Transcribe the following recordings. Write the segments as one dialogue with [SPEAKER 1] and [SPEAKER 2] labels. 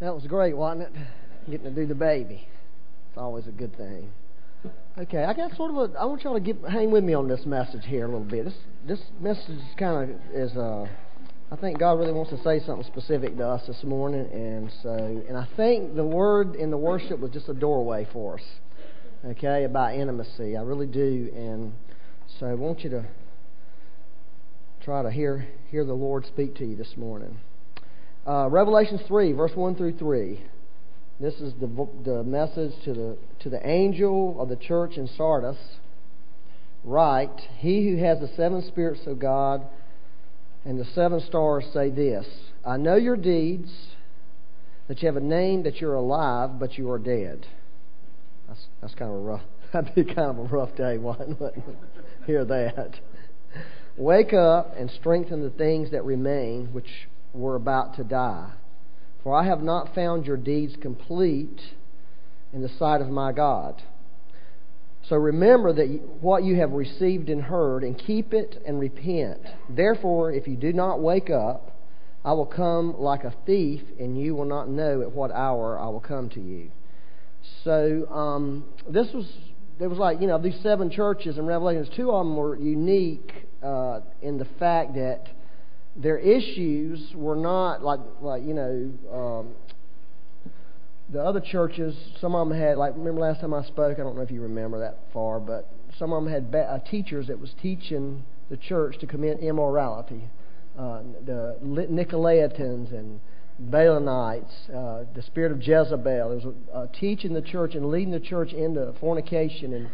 [SPEAKER 1] That was great, wasn't it? Getting to do the baby. It's always a good thing. Okay, I got sort of a. I want y'all to get hang with me on this message here a little bit. This this message kind of is. Uh, I think God really wants to say something specific to us this morning, and so and I think the word in the worship was just a doorway for us. Okay, about intimacy. I really do, and so I want you to try to hear hear the Lord speak to you this morning. Uh, Revelations 3, verse 1 through 3. This is the, the message to the, to the angel of the church in Sardis. Write, He who has the seven spirits of God and the seven stars say this I know your deeds, that you have a name, that you're alive, but you are dead. That's, that's kind of a rough. That'd be kind of a rough day, wouldn't? Hear that. Wake up and strengthen the things that remain, which were about to die. For I have not found your deeds complete in the sight of my God. So remember that what you have received and heard, and keep it and repent. Therefore, if you do not wake up, I will come like a thief, and you will not know at what hour I will come to you. So um, this was there was like you know these seven churches in Revelations. Two of them were unique uh, in the fact that their issues were not like like you know um, the other churches. Some of them had like remember last time I spoke. I don't know if you remember that far, but some of them had ba- uh, teachers that was teaching the church to commit immorality. Uh, the Nicolaitans and Balaamites, uh, the spirit of Jezebel. It was uh, teaching the church and leading the church into fornication and,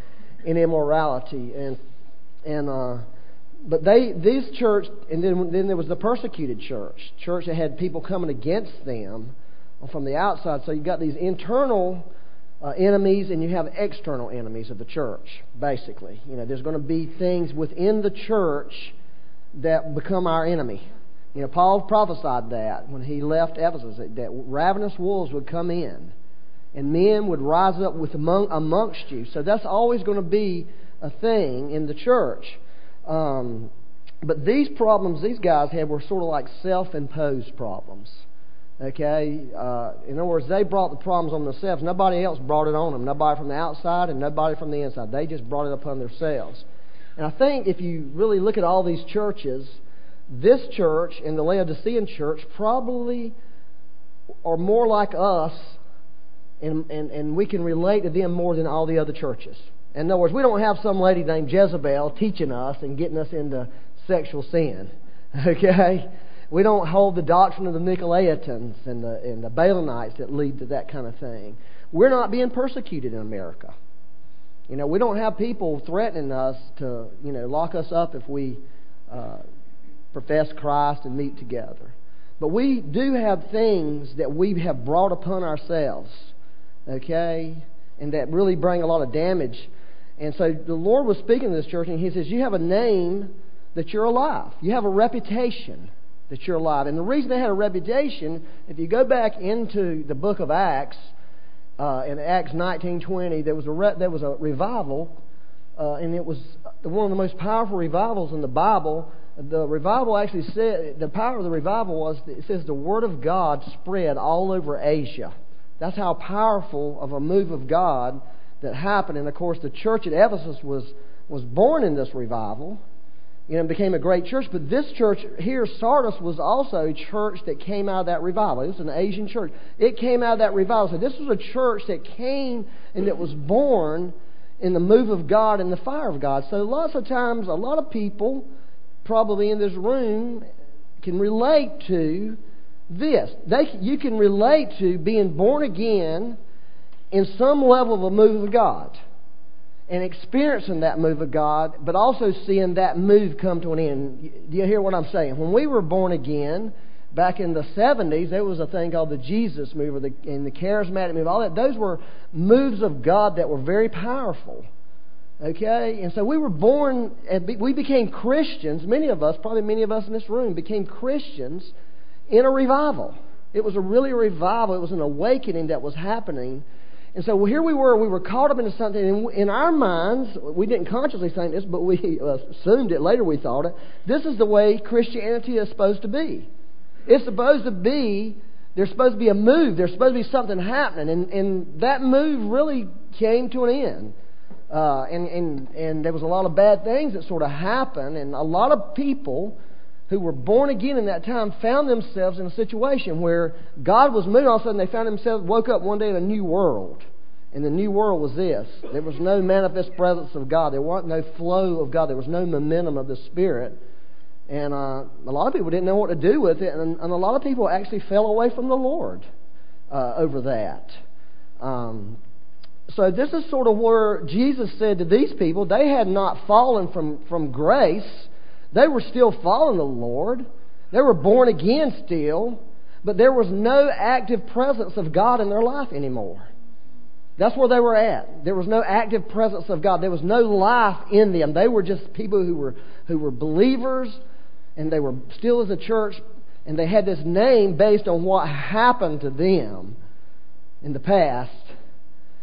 [SPEAKER 1] and immorality and and uh, but they this church and then then there was the persecuted church, church that had people coming against them from the outside. So you've got these internal uh, enemies and you have external enemies of the church. Basically, you know, there's going to be things within the church that become our enemy. You know, Paul prophesied that when he left Ephesus that, that ravenous wolves would come in, and men would rise up with among, amongst you. So that's always going to be a thing in the church. Um, but these problems these guys had were sort of like self imposed problems. Okay? Uh, in other words, they brought the problems on themselves. Nobody else brought it on them. Nobody from the outside and nobody from the inside. They just brought it upon themselves. And I think if you really look at all these churches, this church and the Laodicean church probably are more like us, and, and, and we can relate to them more than all the other churches. In other words, we don't have some lady named Jezebel teaching us and getting us into sexual sin. Okay? We don't hold the doctrine of the Nicolaitans and the, and the Balaamites that lead to that kind of thing. We're not being persecuted in America. You know, we don't have people threatening us to, you know, lock us up if we uh, profess Christ and meet together. But we do have things that we have brought upon ourselves, okay, and that really bring a lot of damage and so the Lord was speaking to this church, and He says, You have a name that you're alive. You have a reputation that you're alive. And the reason they had a reputation, if you go back into the book of Acts, uh, in Acts 19:20, there was a re- there was a revival, uh, and it was one of the most powerful revivals in the Bible. The revival actually said the power of the revival was it says the word of God spread all over Asia. That's how powerful of a move of God that happened. And of course, the church at Ephesus was, was born in this revival you know, became a great church. But this church here, Sardis, was also a church that came out of that revival. It was an Asian church. It came out of that revival. So this was a church that came and that was born in the move of God and the fire of God. So lots of times, a lot of people probably in this room can relate to this. They, you can relate to being born again in some level of a move of God and experiencing that move of God, but also seeing that move come to an end. Do you hear what I'm saying? When we were born again, back in the 70s, there was a thing called the Jesus move or the, and the charismatic move. All that those were moves of God that were very powerful. Okay, and so we were born, we became Christians. Many of us, probably many of us in this room, became Christians in a revival. It was a really revival. It was an awakening that was happening and so here we were, we were caught up into something, and in our minds, we didn't consciously think this, but we assumed it later, we thought it. This is the way Christianity is supposed to be. It's supposed to be there's supposed to be a move. There's supposed to be something happening, and and that move really came to an end. Uh, and and and there was a lot of bad things that sort of happened, and a lot of people who were born again in that time found themselves in a situation where God was moving. All of a sudden, they found themselves woke up one day in a new world. And the new world was this there was no manifest presence of God, there wasn't no flow of God, there was no momentum of the Spirit. And uh, a lot of people didn't know what to do with it, and, and a lot of people actually fell away from the Lord uh, over that. Um, so this is sort of where Jesus said to these people, they had not fallen from, from grace. They were still following the Lord. They were born again still, but there was no active presence of God in their life anymore. That's where they were at. There was no active presence of God. There was no life in them. They were just people who were who were believers and they were still as a church and they had this name based on what happened to them in the past,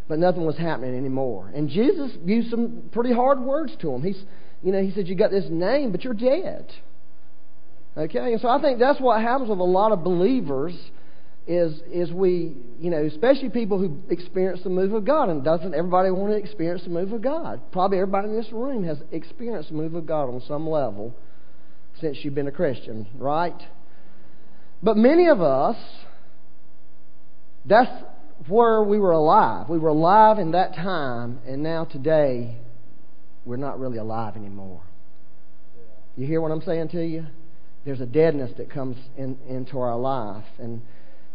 [SPEAKER 1] but nothing was happening anymore. And Jesus used some pretty hard words to them. He's you know, he said, You got this name, but you're dead. Okay? And so I think that's what happens with a lot of believers is is we you know especially people who experience the move of God and doesn't everybody want to experience the move of God probably everybody in this room has experienced the move of God on some level since you've been a Christian right but many of us that's where we were alive we were alive in that time and now today we're not really alive anymore you hear what I'm saying to you there's a deadness that comes in, into our life and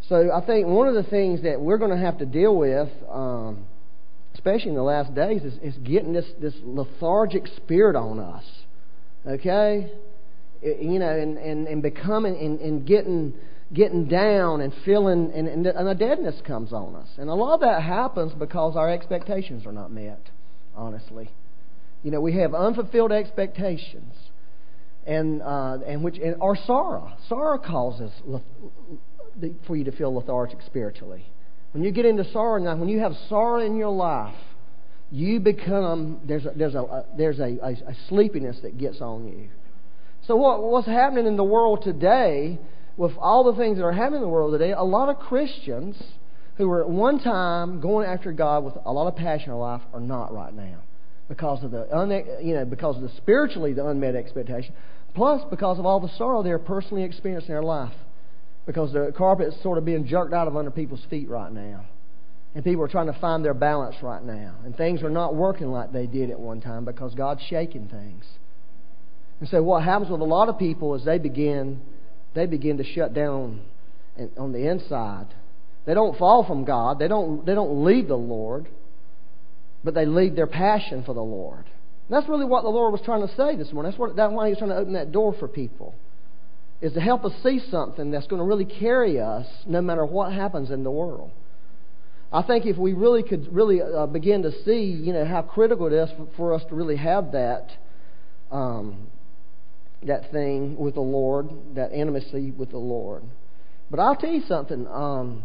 [SPEAKER 1] so I think one of the things that we're going to have to deal with, um, especially in the last days, is, is getting this, this lethargic spirit on us. Okay? It, you know, and, and, and becoming and, and getting getting down and feeling and, and, and a deadness comes on us. And a lot of that happens because our expectations are not met, honestly. You know, we have unfulfilled expectations. And uh, and which and our sorrow. Sorrow causes for you to feel lethargic spiritually. When you get into sorrow now, when you have sorrow in your life, you become there's a, there's a, there's a, a, a sleepiness that gets on you. So what what's happening in the world today, with all the things that are happening in the world today, a lot of Christians who were at one time going after God with a lot of passion in their life are not right now because of the you know because of the spiritually the unmet expectation, plus because of all the sorrow they're personally experiencing in their life because the carpet's sort of being jerked out of under people's feet right now. And people are trying to find their balance right now. And things are not working like they did at one time because God's shaking things. And so what happens with a lot of people is they begin they begin to shut down on the inside. They don't fall from God. They don't they don't leave the Lord, but they leave their passion for the Lord. And that's really what the Lord was trying to say this morning. That's, what, that's why He was trying to open that door for people is to help us see something that's going to really carry us no matter what happens in the world. I think if we really could really uh, begin to see, you know, how critical it is for, for us to really have that, um, that thing with the Lord, that intimacy with the Lord. But I'll tell you something. Um,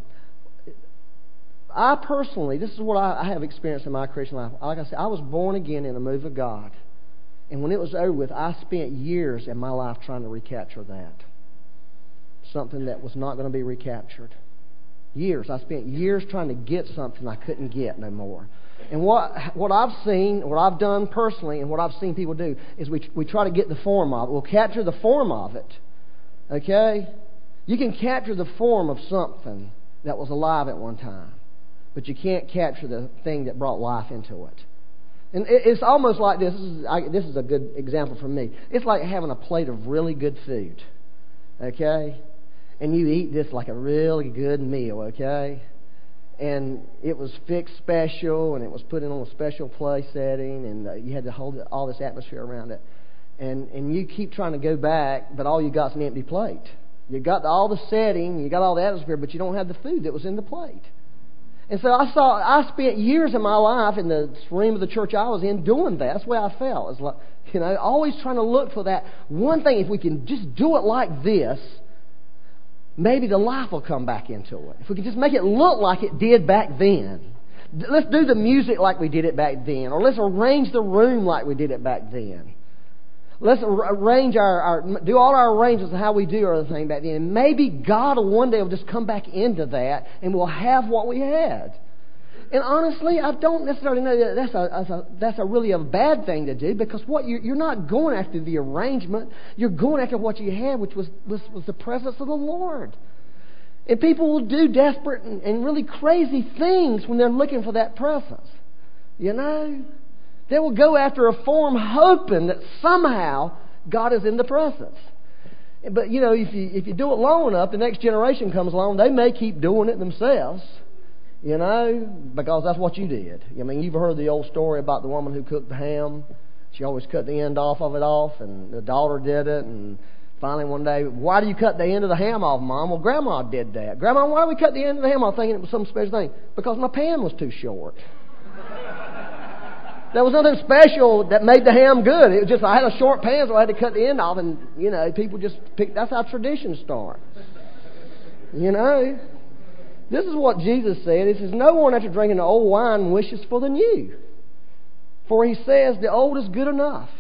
[SPEAKER 1] I personally, this is what I, I have experienced in my Christian life. Like I said, I was born again in a move of God. And when it was over with, I spent years in my life trying to recapture that. Something that was not going to be recaptured. Years. I spent years trying to get something I couldn't get no more. And what, what I've seen, what I've done personally, and what I've seen people do, is we, we try to get the form of it. We'll capture the form of it. Okay? You can capture the form of something that was alive at one time, but you can't capture the thing that brought life into it. And it's almost like this. This is, I, this is a good example for me. It's like having a plate of really good food, okay? And you eat this like a really good meal, okay? And it was fixed special, and it was put in on a special place setting, and uh, you had to hold all this atmosphere around it. And and you keep trying to go back, but all you got's an empty plate. You got all the setting, you got all the atmosphere, but you don't have the food that was in the plate. And so I saw, I spent years of my life in the stream of the church I was in doing that. That's the way I felt. It's like, you know, always trying to look for that one thing. If we can just do it like this, maybe the life will come back into it. If we can just make it look like it did back then. Let's do the music like we did it back then. Or let's arrange the room like we did it back then. Let's arrange our, our do all our arrangements of how we do everything back then. And maybe God will one day will just come back into that and we'll have what we had. And honestly, I don't necessarily know that that's a, that's a, that's a really a bad thing to do because what you're, you're not going after the arrangement. You're going after what you had, which was, was, was the presence of the Lord. And people will do desperate and, and really crazy things when they're looking for that presence. You know? They will go after a form hoping that somehow God is in the presence. But you know, if you if you do it long enough, the next generation comes along, they may keep doing it themselves. You know, because that's what you did. I mean, you've heard the old story about the woman who cooked the ham. She always cut the end off of it off, and the daughter did it, and finally one day, why do you cut the end of the ham off, Mom? Well, Grandma did that. Grandma, why do we cut the end of the ham off thinking it was some special thing? Because my pan was too short. There was nothing special that made the ham good. It was just I had a short pan, so I had to cut the end off, and you know, people just pick. That's how traditions start. You know, this is what Jesus said. He says, "No one after drinking the old wine wishes for the new, for he says the old is good enough."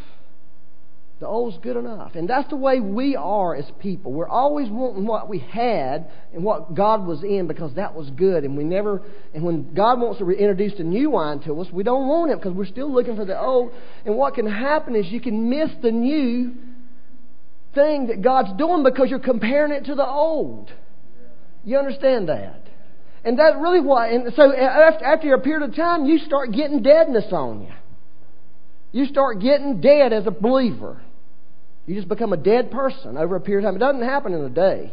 [SPEAKER 1] The old's good enough. And that's the way we are as people. We're always wanting what we had and what God was in because that was good. And we never, and when God wants to introduce the new wine to us, we don't want it because we're still looking for the old. And what can happen is you can miss the new thing that God's doing because you're comparing it to the old. You understand that? And that's really why, and so after, after a period of time, you start getting deadness on you. You start getting dead as a believer. You just become a dead person over a period of time. It doesn't happen in a day.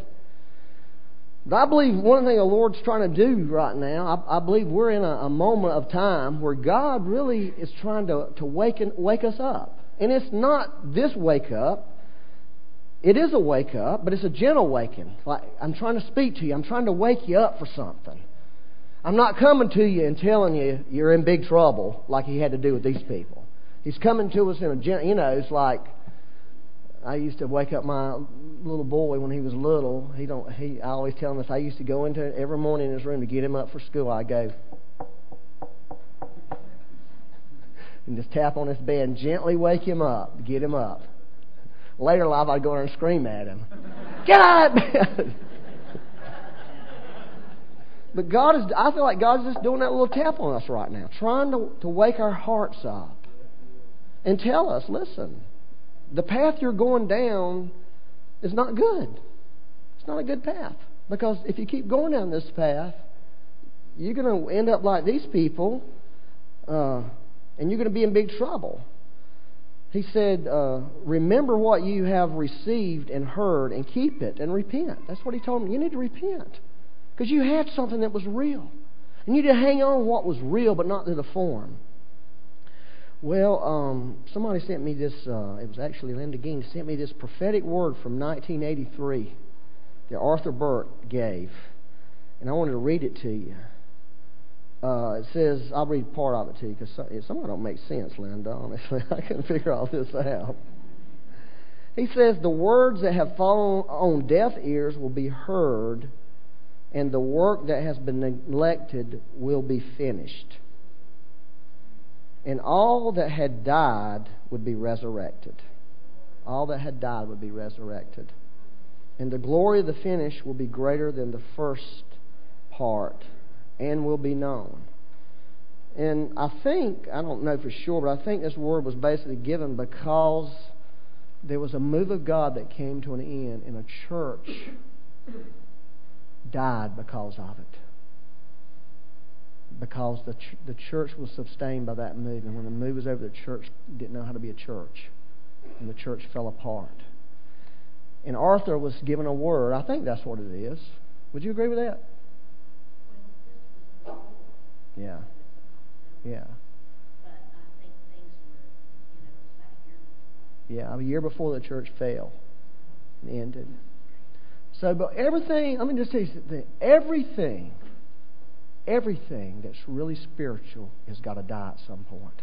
[SPEAKER 1] But I believe one thing the Lord's trying to do right now, I, I believe we're in a, a, moment of time where God really is trying to, to wake, wake us up. And it's not this wake up. It is a wake up, but it's a gentle waking. Like I'm trying to speak to you. I'm trying to wake you up for something. I'm not coming to you and telling you you're in big trouble like he had to do with these people. He's coming to us in a gentle, you know, it's like I used to wake up my little boy when he was little. He don't. He. I always tell him this. I used to go into every morning in his room to get him up for school. I go and just tap on his bed and gently wake him up, get him up. Later in life, I'd go in and scream at him, "Get out of bed!" but God is. I feel like God's just doing that little tap on us right now, trying to to wake our hearts up and tell us, "Listen." The path you're going down is not good. It's not a good path. Because if you keep going down this path, you're going to end up like these people, uh, and you're going to be in big trouble. He said, uh, Remember what you have received and heard, and keep it and repent. That's what he told me. You need to repent. Because you had something that was real. And you need to hang on to what was real, but not to the form. Well, um, somebody sent me this, uh, it was actually Linda Ging, sent me this prophetic word from 1983 that Arthur Burt gave. And I wanted to read it to you. Uh, it says, I'll read part of it to you because some, some of it don't make sense, Linda, honestly. I couldn't figure all this out. He says, The words that have fallen on deaf ears will be heard, and the work that has been neglected will be finished and all that had died would be resurrected. All that had died would be resurrected. And the glory of the finish will be greater than the first part and will be known. And I think, I don't know for sure, but I think this word was basically given because there was a move of God that came to an end, and a church died because of it because the ch- the church was sustained by that move, and when the move was over, the church didn't know how to be a church, and the church fell apart. And Arthur was given a word. I think that's what it is. Would you agree with that? Yeah. Yeah. Yeah, a year before the church fell and ended. So, but everything, let me just tell you something. Everything everything that's really spiritual has got to die at some point.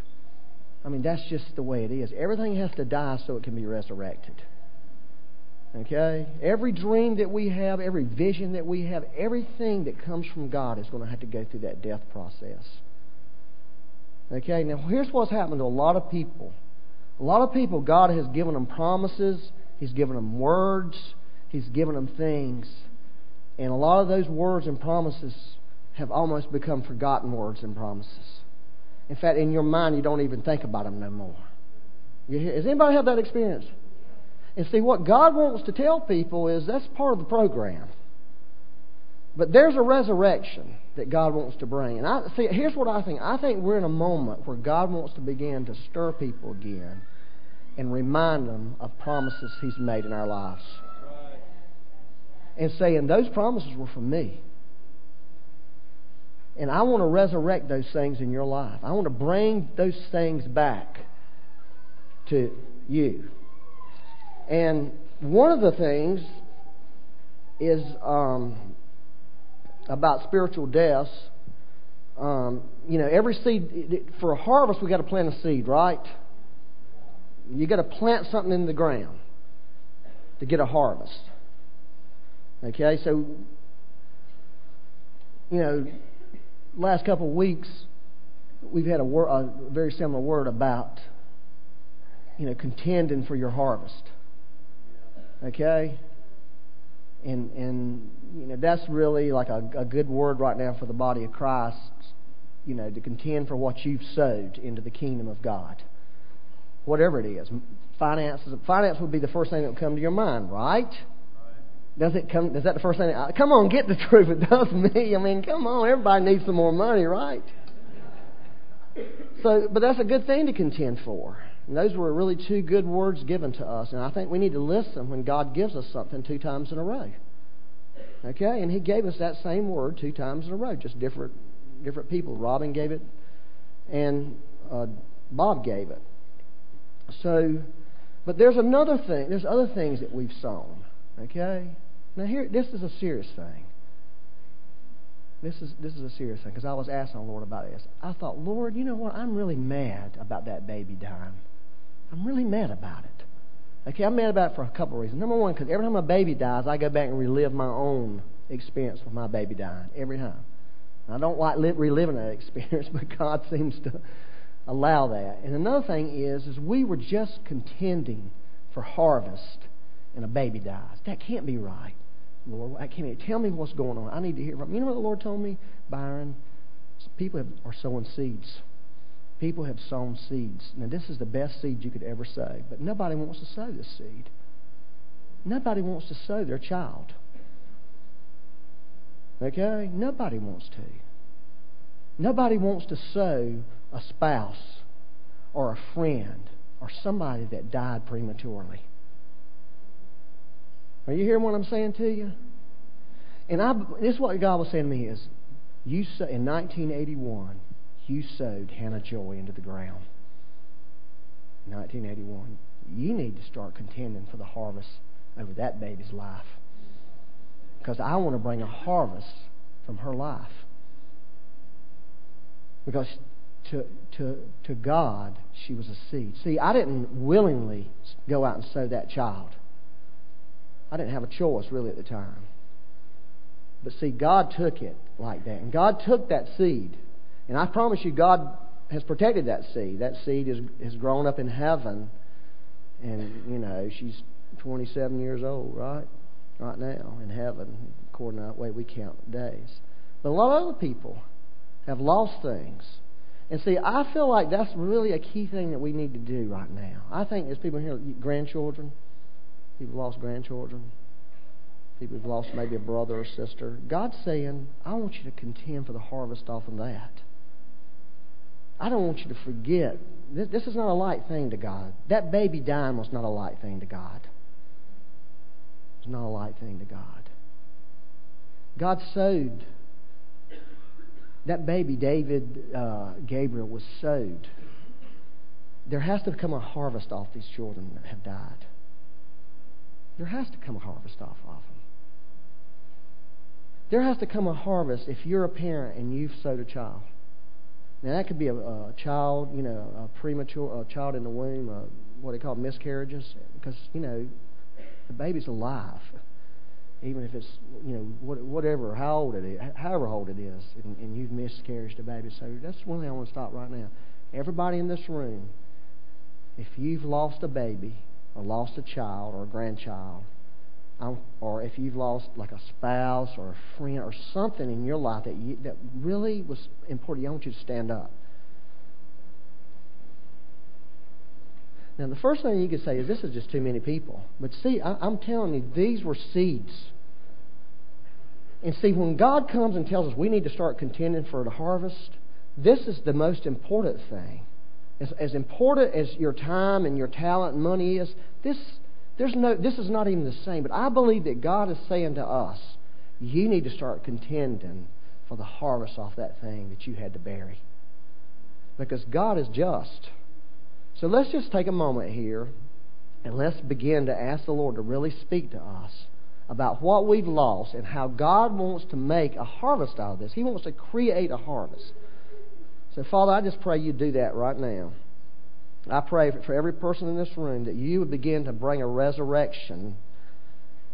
[SPEAKER 1] I mean, that's just the way it is. Everything has to die so it can be resurrected. Okay? Every dream that we have, every vision that we have, everything that comes from God is going to have to go through that death process. Okay? Now, here's what's happened to a lot of people. A lot of people, God has given them promises, He's given them words, He's given them things. And a lot of those words and promises have almost become forgotten words and promises. In fact, in your mind, you don't even think about them no more. Has anybody had that experience? And see, what God wants to tell people is that's part of the program. But there's a resurrection that God wants to bring. And I see here's what I think. I think we're in a moment where God wants to begin to stir people again and remind them of promises He's made in our lives. And saying, those promises were for me. And I want to resurrect those things in your life. I want to bring those things back to you. And one of the things is um, about spiritual deaths. Um, you know, every seed, for a harvest, we've got to plant a seed, right? You've got to plant something in the ground to get a harvest. Okay, so, you know, last couple of weeks, we've had a, wor- a very similar word about, you know, contending for your harvest. Okay? And, and you know, that's really like a, a good word right now for the body of Christ, you know, to contend for what you've sowed into the kingdom of God. Whatever it is. Finances, finance would be the first thing that would come to your mind, right? Does it come? Is that the first thing? That, come on, get the truth. It does me. I mean, come on. Everybody needs some more money, right? So, but that's a good thing to contend for. And those were really two good words given to us, and I think we need to listen when God gives us something two times in a row. Okay, and He gave us that same word two times in a row, just different different people. Robin gave it, and uh, Bob gave it. So, but there's another thing. There's other things that we've sown. Okay, now, here, this is a serious thing. This is, this is a serious thing because I was asking the Lord about this. I thought, Lord, you know what? I'm really mad about that baby dying. I'm really mad about it. Okay, I'm mad about it for a couple of reasons. Number one, because every time a baby dies, I go back and relive my own experience with my baby dying. Every time. I don't like li- reliving that experience, but God seems to allow that. And another thing is, is we were just contending for harvest, and a baby dies. That can't be right. Lord, I can't tell me what's going on. I need to hear from you. know what the Lord told me, Byron? People have, are sowing seeds. People have sown seeds. Now, this is the best seed you could ever sow, but nobody wants to sow this seed. Nobody wants to sow their child. Okay? Nobody wants to. Nobody wants to sow a spouse or a friend or somebody that died prematurely. Are you hearing what I'm saying to you? And I, this is what God was saying to me is, you in 1981, you sowed Hannah Joy into the ground. 1981. You need to start contending for the harvest over that baby's life. Because I want to bring a harvest from her life. Because to, to, to God, she was a seed. See, I didn't willingly go out and sow that child. I didn't have a choice really at the time. But see, God took it like that. And God took that seed. And I promise you, God has protected that seed. That seed is, has grown up in heaven. And, you know, she's 27 years old, right? Right now in heaven, according to the way we count days. But a lot of other people have lost things. And see, I feel like that's really a key thing that we need to do right now. I think there's people here, grandchildren, People lost grandchildren. People who've lost maybe a brother or sister. God's saying, I want you to contend for the harvest off of that. I don't want you to forget. This, this is not a light thing to God. That baby dying was not a light thing to God. It's not a light thing to God. God sowed. That baby, David uh, Gabriel, was sowed. There has to come a harvest off these children that have died. There has to come a harvest off of them. There has to come a harvest if you're a parent and you've sowed a child. Now that could be a, a child, you know, a premature, a child in the womb, a, what they call miscarriages, because you know, the baby's alive, even if it's you know whatever, how old it is, however old it is, and, and you've miscarried the baby. So that's one thing I want to stop right now. Everybody in this room, if you've lost a baby or lost a child or a grandchild, or if you've lost like a spouse or a friend or something in your life that you, that really was important, I want you to stand up. Now, the first thing you could say is this is just too many people. But see, I, I'm telling you, these were seeds. And see, when God comes and tells us we need to start contending for the harvest, this is the most important thing. As, as important as your time and your talent and money is, this, there's no, this is not even the same. But I believe that God is saying to us, you need to start contending for the harvest off that thing that you had to bury. Because God is just. So let's just take a moment here and let's begin to ask the Lord to really speak to us about what we've lost and how God wants to make a harvest out of this. He wants to create a harvest. So, Father, I just pray you do that right now. I pray for every person in this room that you would begin to bring a resurrection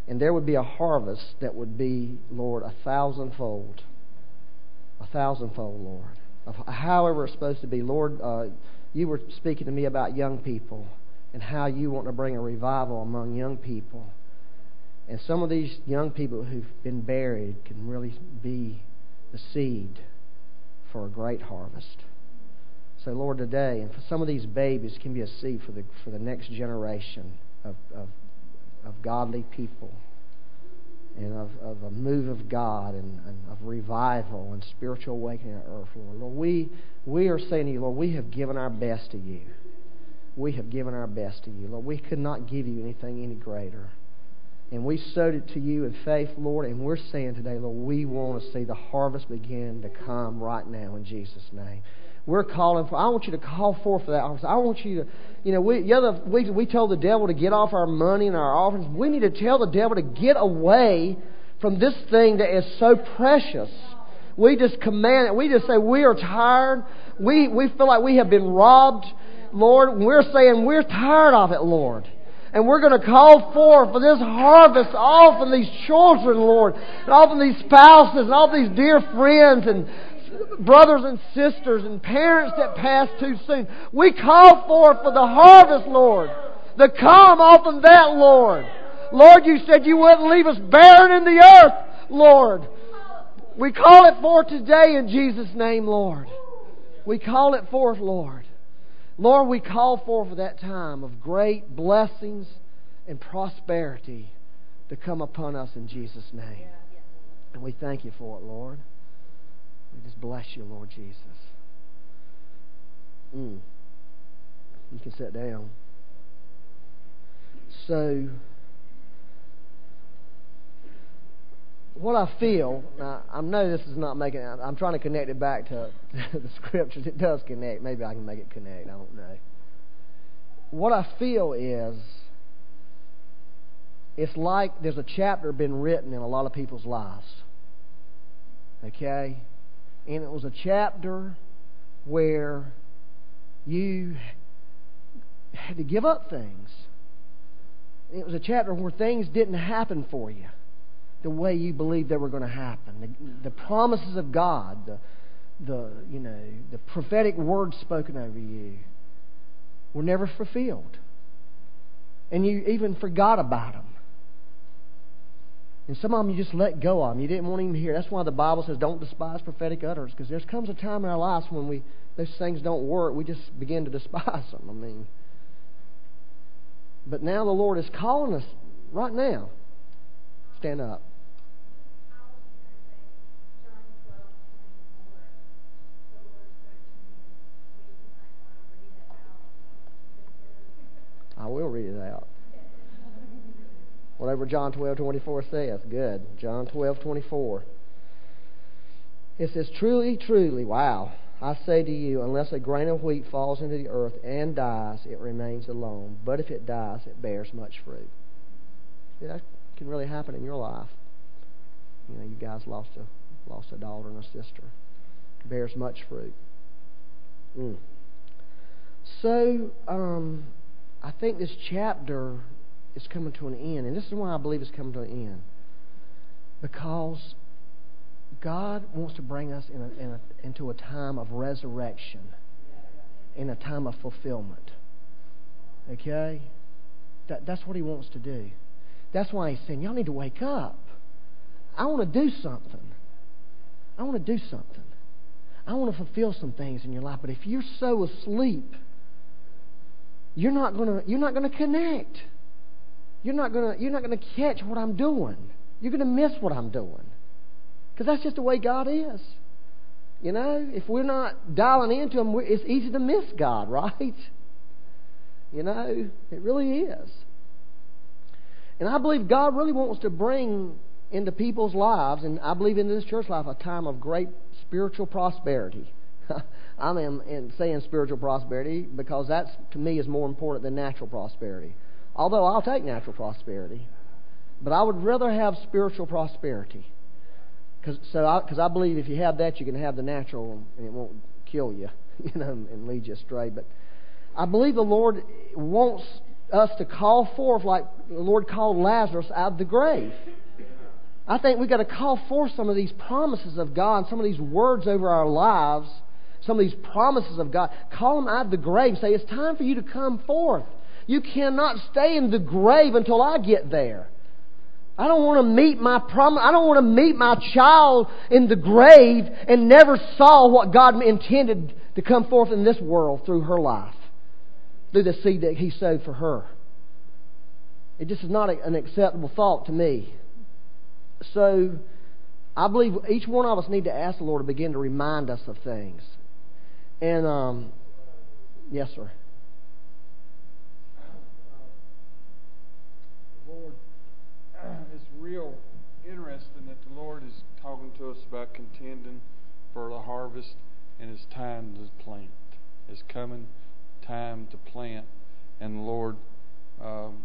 [SPEAKER 1] and there would be a harvest that would be, Lord, a thousandfold. A thousandfold, Lord. However it's supposed to be. Lord, uh, you were speaking to me about young people and how you want to bring a revival among young people. And some of these young people who've been buried can really be the seed for a great harvest. So, Lord, today, and for some of these babies, can be a seed for the, for the next generation of, of, of godly people and of, of a move of God and, and of revival and spiritual awakening on earth, Lord. Lord, we, we are saying to you, Lord, we have given our best to you. We have given our best to you. Lord, we could not give you anything any greater. And we sowed it to you in faith, Lord, and we're saying today, Lord, we want to see the harvest begin to come right now in Jesus' name. We're calling for, I want you to call forth for that harvest. I want you to, you know, we, the other week we told the devil to get off our money and our offerings. We need to tell the devil to get away from this thing that is so precious. We just command it. We just say, we are tired. We, we feel like we have been robbed, Lord. We're saying we're tired of it, Lord. And we're going to call forth for this harvest all from these children, Lord, and all from these spouses, and all these dear friends, and brothers and sisters, and parents that passed too soon. We call forth for the harvest, Lord. The come off of that, Lord. Lord, you said you wouldn't leave us barren in the earth, Lord. We call it forth today in Jesus' name, Lord. We call it forth, Lord. Lord, we call for that time of great blessings and prosperity to come upon us in Jesus' name. And we thank you for it, Lord. We just bless you, Lord Jesus. Mm. You can sit down. So, what I feel, now, I know this is not making I'm trying to connect it back to, the scriptures. It does connect. Maybe I can make it connect. I don't know. What I feel is it's like there's a chapter been written in a lot of people's lives. Okay? And it was a chapter where you had to give up things. It was a chapter where things didn't happen for you the way you believed they were going to happen. The, the promises of God, the, the, you know, the prophetic words spoken over you were never fulfilled. And you even forgot about them. And some of them you just let go of them. You didn't want them to hear. That's why the Bible says don't despise prophetic utterance, because there comes a time in our lives when we those things don't work. We just begin to despise them. I mean, but now the Lord is calling us right now. Stand up. I will read it out. Whatever John 12, 24 says. Good. John 12, 24. It says, Truly, truly, wow. I say to you, unless a grain of wheat falls into the earth and dies, it remains alone. But if it dies, it bears much fruit. See, that can really happen in your life. You know, you guys lost a lost a daughter and a sister. It bears much fruit. Mm. So, um, I think this chapter is coming to an end. And this is why I believe it's coming to an end. Because God wants to bring us in a, in a, into a time of resurrection, in a time of fulfillment. Okay? That, that's what he wants to do. That's why he's saying, Y'all need to wake up. I want to do something. I want to do something. I want to fulfill some things in your life. But if you're so asleep, you're not gonna you're not gonna connect. You're not gonna you're not gonna catch what I'm doing. You're gonna miss what I'm doing. Because that's just the way God is. You know, if we're not dialing into Him, it's easy to miss God, right? You know, it really is. And I believe God really wants to bring into people's lives, and I believe in this church life, a time of great spiritual prosperity. I'm in, in saying spiritual prosperity because that, to me, is more important than natural prosperity. Although I'll take natural prosperity, but I would rather have spiritual prosperity. Cause, so, I, I believe if you have that, you can have the natural, and it won't kill you, you know, and lead you astray. But I believe the Lord wants us to call forth like the Lord called Lazarus out of the grave. I think we've got to call forth some of these promises of God, some of these words over our lives, some of these promises of God. Call them out of the grave. Say, it's time for you to come forth. You cannot stay in the grave until I get there. I don't want to meet my prom- I don't want to meet my child in the grave and never saw what God intended to come forth in this world through her life, through the seed that He sowed for her. It just is not an acceptable thought to me. So, I believe each one of us need to ask the Lord to begin to remind us of things. And um, yes, sir.
[SPEAKER 2] it's real interesting that the Lord is talking to us about contending for the harvest, and it's time to plant. It's coming time to plant, and the Lord um,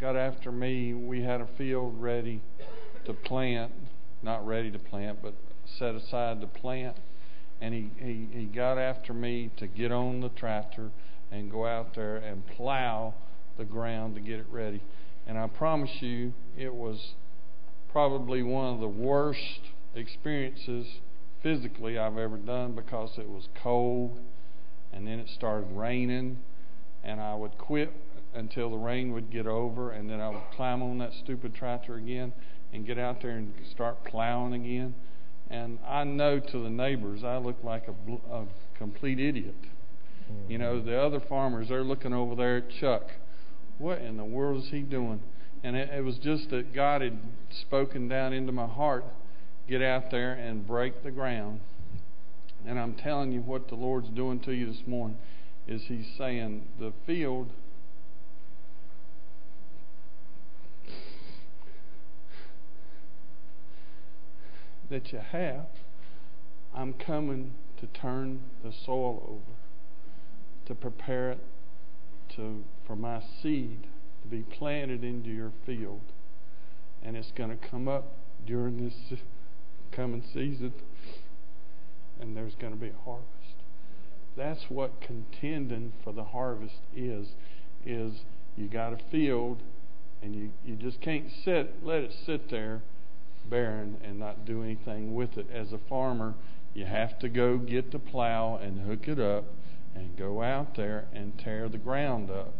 [SPEAKER 2] got after me. We had a field ready to plant, not ready to plant, but set aside to plant, and he, he, he got after me to get on the tractor and go out there and plow the ground to get it ready. And I promise you, it was probably one of the worst experiences physically I've ever done because it was cold and then it started raining and I would quit until the rain would get over and then I would climb on that stupid tractor again and get out there and start plowing again. And I know to the neighbors I look like a, a complete idiot. You know, the other farmers, they're looking over there at Chuck what in the world is he doing? And it, it was just that God had spoken down into my heart get out there and break the ground. And I'm telling you what the Lord's doing to you this morning is He's saying the field that you have, I'm coming to turn the soil over, to prepare it to for my seed to be planted into your field. And it's going to come up during this coming season, and there's going to be a harvest. That's what contending for the harvest is. Is you got a field, and you you just can't sit let it sit there barren and not do anything with it. As a farmer, you have to go get the plow and hook it up and go out there and tear the ground up.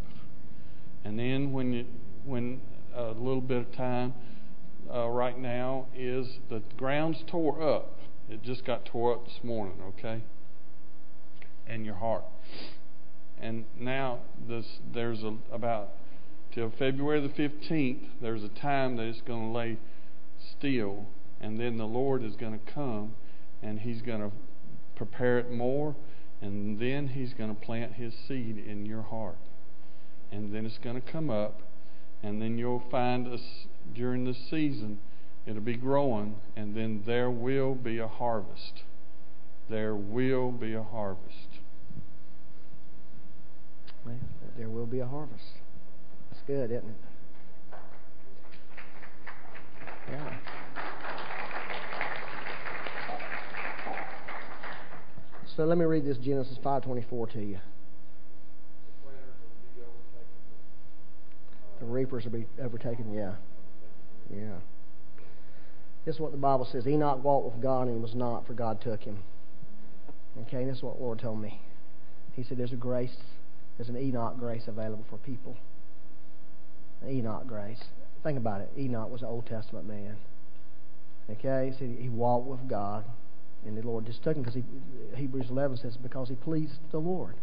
[SPEAKER 2] And then when you, when a little bit of time uh, right now is the ground's tore up. It just got tore up this morning, okay? And your heart. And now this, there's a, about till February the 15th, there's a time that it's going to lay still, and then the Lord is going to come and He's going to prepare it more, and then He's going to plant His seed in your heart and then it's going to come up, and then you'll find us during the season it'll be growing, and then there will be a harvest. There will be a harvest.
[SPEAKER 1] There will be a harvest. That's good, isn't it? Yeah. So let me read this Genesis 5:24 to you. The reapers will be overtaken. Yeah. Yeah. This is what the Bible says. Enoch walked with God and he was not, for God took him. Okay, this is what the Lord told me. He said, There's a grace There's an Enoch grace available for people. An Enoch grace. Think about it. Enoch was an Old Testament man. Okay, so he walked with God, and the Lord just took him because Hebrews 11 says because he pleased the Lord.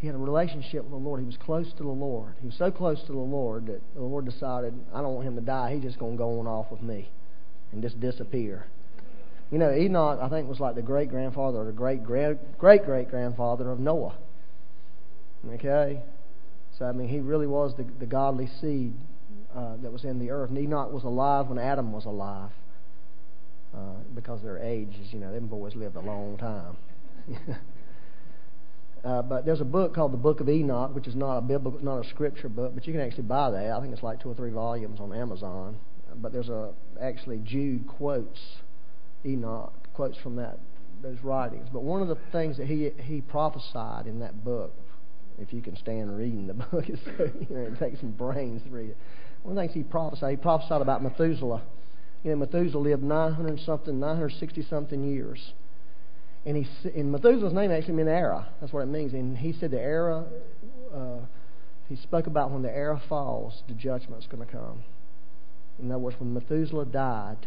[SPEAKER 1] He had a relationship with the Lord. He was close to the Lord. He was so close to the Lord that the Lord decided, I don't want him to die. He's just going to go on off with me and just disappear. You know, Enoch, I think, was like the great grandfather or the great great great grandfather of Noah. Okay? So, I mean, he really was the, the godly seed uh, that was in the earth. And Enoch was alive when Adam was alive. Uh, because their ages, you know, them boys lived a long time. uh, but there's a book called the Book of Enoch, which is not a biblical, not a scripture book, but you can actually buy that. I think it's like two or three volumes on Amazon. But there's a actually Jude quotes Enoch, quotes from that those writings. But one of the things that he he prophesied in that book, if you can stand reading the book, is you know, it takes some brains to read it. One of the things he prophesied, he prophesied about Methuselah. You know, Methuselah lived 900 something, 960 something years. And he, in Methuselah's name actually means era. That's what it means. And he said the era, uh, he spoke about when the era falls, the judgment's going to come. In other words, when Methuselah died.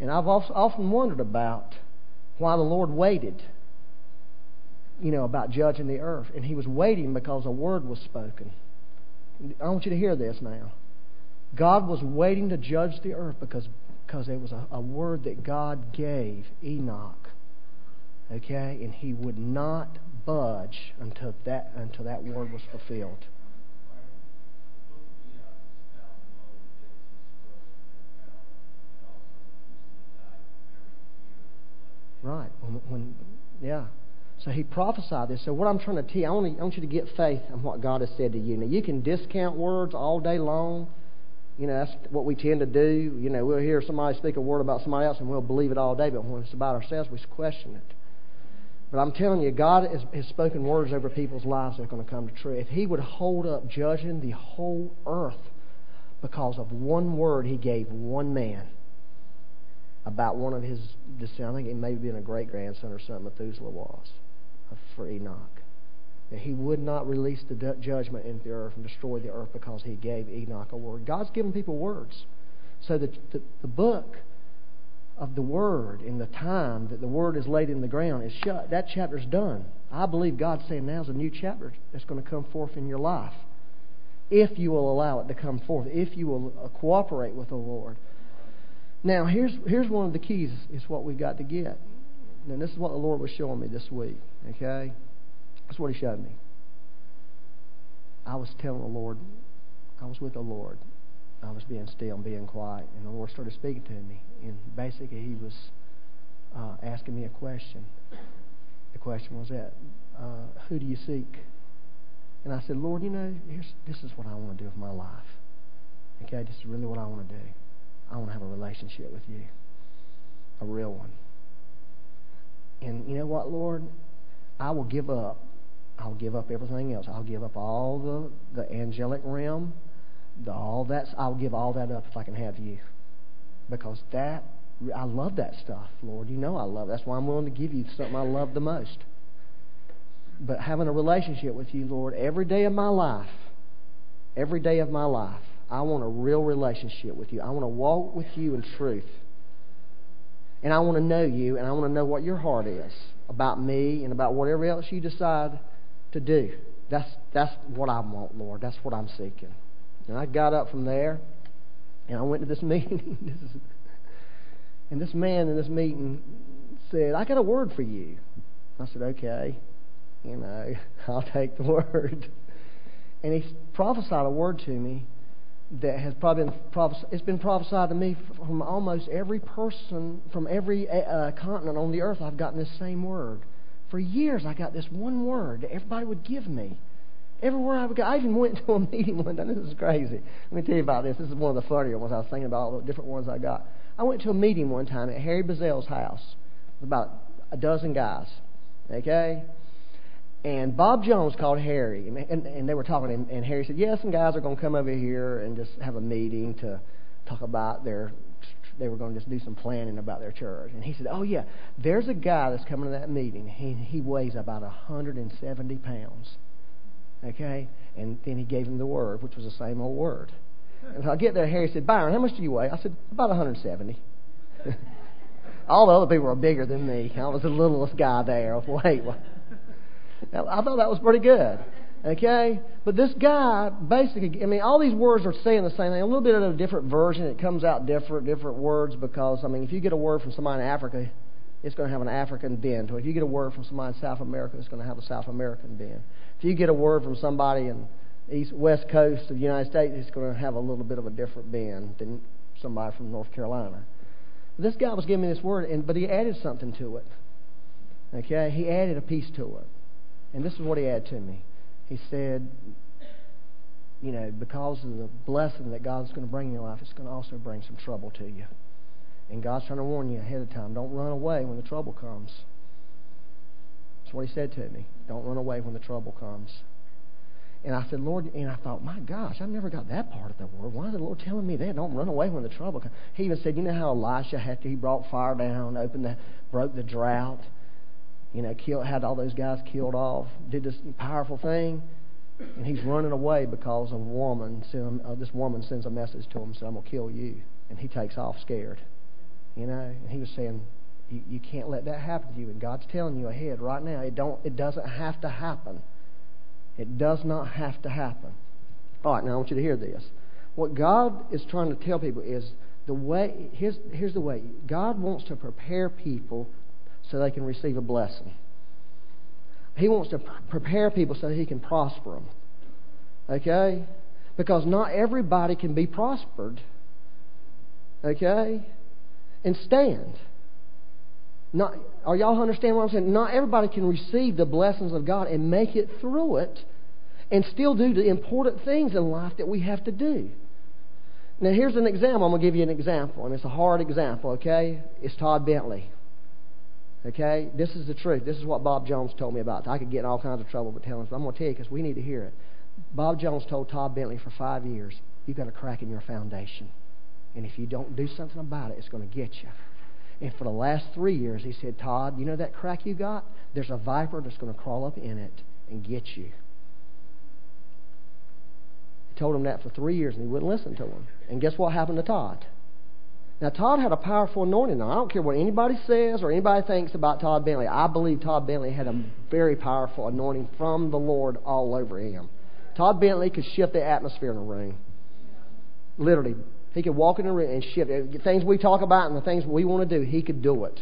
[SPEAKER 1] And I've often wondered about why the Lord waited, you know, about judging the earth. And he was waiting because a word was spoken. I want you to hear this now. God was waiting to judge the earth because, because there was a, a word that God gave Enoch. Okay? And he would not budge until that, until that word was fulfilled. Right. When, when, yeah. So he prophesied this. So what I'm trying to tell you, I want, I want you to get faith in what God has said to you. Now you can discount words all day long. You know, that's what we tend to do. You know, we'll hear somebody speak a word about somebody else and we'll believe it all day, but when it's about ourselves, we question it. But I'm telling you, God has, has spoken words over people's lives that are going to come to true. If He would hold up judging the whole earth because of one word He gave one man about one of his descendants, I think it may have been a great grandson or something, Methuselah was, for Enoch that he would not release the judgment into the earth and destroy the earth because he gave Enoch a word. God's given people words. So the, the, the book of the word in the time that the word is laid in the ground is shut. That chapter's done. I believe God's saying now's a new chapter that's going to come forth in your life. If you will allow it to come forth, if you will uh, cooperate with the Lord. Now, here's, here's one of the keys, is what we've got to get. And this is what the Lord was showing me this week. Okay? That's what he showed me. I was telling the Lord, I was with the Lord. I was being still and being quiet, and the Lord started speaking to me. And basically, He was uh, asking me a question. The question was that, uh, "Who do you seek?" And I said, "Lord, you know, this is what I want to do with my life. Okay, this is really what I want to do. I want to have a relationship with you, a real one. And you know what, Lord, I will give up I'll give up everything else. I'll give up all the, the angelic realm, the, all that. I'll give all that up if I can have you, because that I love that stuff, Lord. You know I love. It. That's why I'm willing to give you something I love the most. But having a relationship with you, Lord, every day of my life, every day of my life, I want a real relationship with you. I want to walk with you in truth. And I want to know you, and I want to know what your heart is about me and about whatever else you decide to do. That's, that's what I want, Lord. That's what I'm seeking. And I got up from there and I went to this meeting. and this man in this meeting said, I got a word for you. I said, okay. You know, I'll take the word. And he prophesied a word to me that has probably been prophesied, it's been prophesied to me from almost every person from every uh, continent on the earth. I've gotten this same word. For years, I got this one word that everybody would give me. Everywhere I would go, I even went to a meeting one time. This is crazy. Let me tell you about this. This is one of the funnier ones. I was thinking about all the different ones I got. I went to a meeting one time at Harry Bazel's house. About a dozen guys. Okay? And Bob Jones called Harry, and, and, and they were talking, and, and Harry said, "Yeah, some guys are going to come over here and just have a meeting to talk about their they were going to just do some planning about their church. And he said, Oh, yeah, there's a guy that's coming to that meeting. He, he weighs about 170 pounds. Okay? And then he gave him the word, which was the same old word. And I get there, Harry said, Byron, how much do you weigh? I said, about 170. All the other people were bigger than me. I was the littlest guy there. Wait, I thought that was pretty good. Okay? But this guy, basically, I mean, all these words are saying the same thing. A little bit of a different version. It comes out different, different words because, I mean, if you get a word from somebody in Africa, it's going to have an African bend it. If you get a word from somebody in South America, it's going to have a South American bend. If you get a word from somebody in east west coast of the United States, it's going to have a little bit of a different bend than somebody from North Carolina. This guy was giving me this word, and but he added something to it. Okay, he added a piece to it, and this is what he added to me. He said, you know, because of the blessing that God's going to bring in your life, it's going to also bring some trouble to you. And God's trying to warn you ahead of time. Don't run away when the trouble comes. That's what he said to me. Don't run away when the trouble comes. And I said, Lord, and I thought, my gosh, I've never got that part of the word. Why is the Lord telling me that? Don't run away when the trouble comes. He even said, you know how Elisha had to, he brought fire down, opened the, broke the drought, you know, killed, had all those guys killed off, did this powerful thing, and he's running away because a woman, uh, this woman sends a message to him, said, I'm going to kill you. And he takes off scared. You know, and he was saying, you, you can't let that happen to you. And God's telling you ahead right now, it don't, it doesn't have to happen. It does not have to happen. All right, now I want you to hear this. What God is trying to tell people is the way. Here's, here's the way. God wants to prepare people so they can receive a blessing. He wants to prepare people so He can prosper them. Okay? Because not everybody can be prospered. Okay? And stand. Not, are y'all understand what I'm saying? Not everybody can receive the blessings of God and make it through it and still do the important things in life that we have to do. Now, here's an example. I'm going to give you an example, and it's a hard example, okay? It's Todd Bentley. Okay? This is the truth. This is what Bob Jones told me about. I could get in all kinds of trouble with telling but I'm going to tell you because we need to hear it. Bob Jones told Todd Bentley for five years, You've got a crack in your foundation. And if you don't do something about it, it's going to get you. And for the last three years, he said, Todd, you know that crack you got? There's a viper that's going to crawl up in it and get you. He told him that for three years, and he wouldn't listen to him. And guess what happened to Todd? Now, Todd had a powerful anointing. Now, I don't care what anybody says or anybody thinks about Todd Bentley. I believe Todd Bentley had a very powerful anointing from the Lord all over him. Todd Bentley could shift the atmosphere in a room. Literally, he could walk in the room and shift. The things we talk about and the things we want to do, he could do it.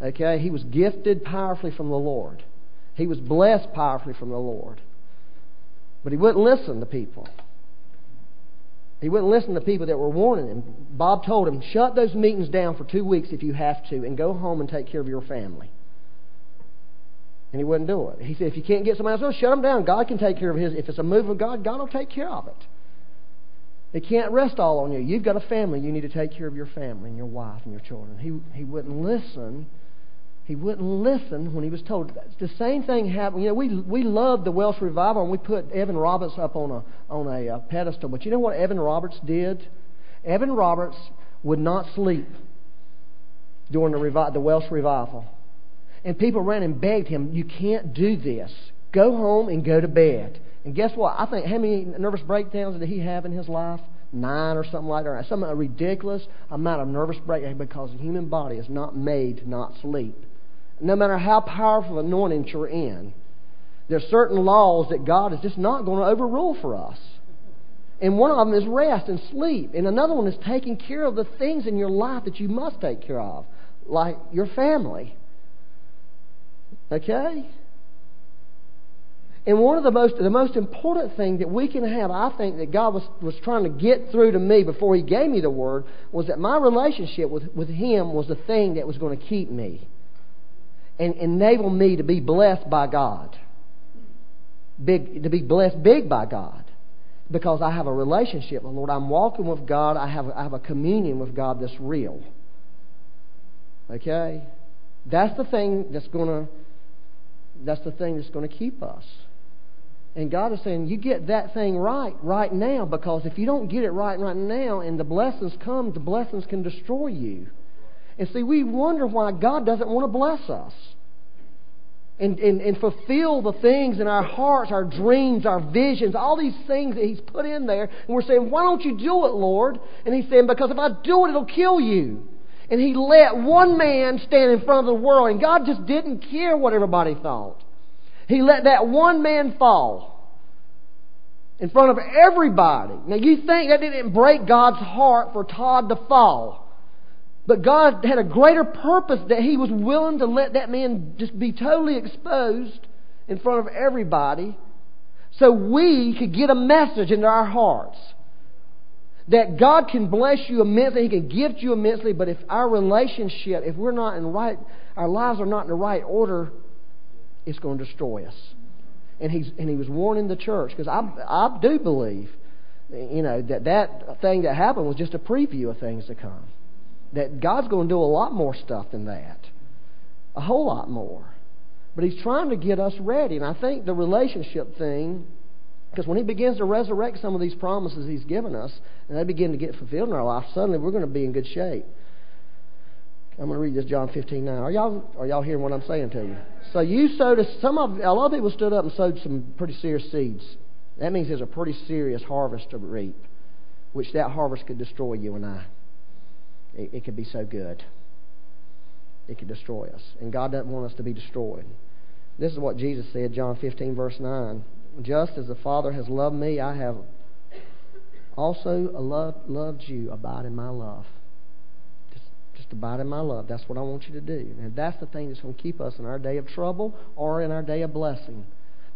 [SPEAKER 1] Okay? He was gifted powerfully from the Lord. He was blessed powerfully from the Lord. But he wouldn't listen to people. He wouldn't listen to people that were warning him. Bob told him, shut those meetings down for two weeks if you have to and go home and take care of your family. And he wouldn't do it. He said, if you can't get somebody else, shut them down. God can take care of his. If it's a move of God, God will take care of it. It can't rest all on you. You've got a family. You need to take care of your family and your wife and your children. He, he wouldn't listen. He wouldn't listen when he was told. The same thing happened. You know, we we love the Welsh revival, and we put Evan Roberts up on a on a uh, pedestal. But you know what Evan Roberts did? Evan Roberts would not sleep during the revi- the Welsh revival, and people ran and begged him, "You can't do this. Go home and go to bed." And guess what? I think how many nervous breakdowns did he have in his life? Nine or something like that. Some ridiculous amount of nervous breakdown because the human body is not made to not sleep. No matter how powerful anointing you're in, there's certain laws that God is just not going to overrule for us. And one of them is rest and sleep. And another one is taking care of the things in your life that you must take care of, like your family. Okay? And one of the most, the most important thing that we can have, I think, that God was, was trying to get through to me before He gave me the Word, was that my relationship with, with Him was the thing that was going to keep me and enable me to be blessed by God. Big, to be blessed big by God. Because I have a relationship with the Lord. I'm walking with God. I have, I have a communion with God that's real. Okay? That's the thing that's going to that's the thing that's going to keep us. And God is saying, you get that thing right right now because if you don't get it right right now and the blessings come, the blessings can destroy you. And see, we wonder why God doesn't want to bless us. and, and, and fulfill the things in our hearts, our dreams, our visions, all these things that He's put in there. And we're saying, Why don't you do it, Lord? And He's saying, Because if I do it, it'll kill you. And He let one man stand in front of the world, and God just didn't care what everybody thought. He let that one man fall in front of everybody. Now, you think that didn't break God's heart for Todd to fall. But God had a greater purpose that He was willing to let that man just be totally exposed in front of everybody so we could get a message into our hearts that God can bless you immensely, He can gift you immensely, but if our relationship, if we're not in right, our lives are not in the right order, it's going to destroy us. And, he's, and he was warning the church because I, I do believe, you know, that that thing that happened was just a preview of things to come that God's going to do a lot more stuff than that. A whole lot more. But He's trying to get us ready. And I think the relationship thing, because when He begins to resurrect some of these promises He's given us, and they begin to get fulfilled in our life, suddenly we're going to be in good shape. I'm going to read this John 15 now. Are y'all, are y'all hearing what I'm saying to you? So you sowed a, some of a lot of people stood up and sowed some pretty serious seeds. That means there's a pretty serious harvest to reap, which that harvest could destroy you and I it, it could be so good. It could destroy us. And God doesn't want us to be destroyed. This is what Jesus said, John 15, verse 9. Just as the Father has loved me, I have also loved, loved you. Abide in my love. Just, abide in my love. That's what I want you to do. And that's the thing that's going to keep us in our day of trouble or in our day of blessing.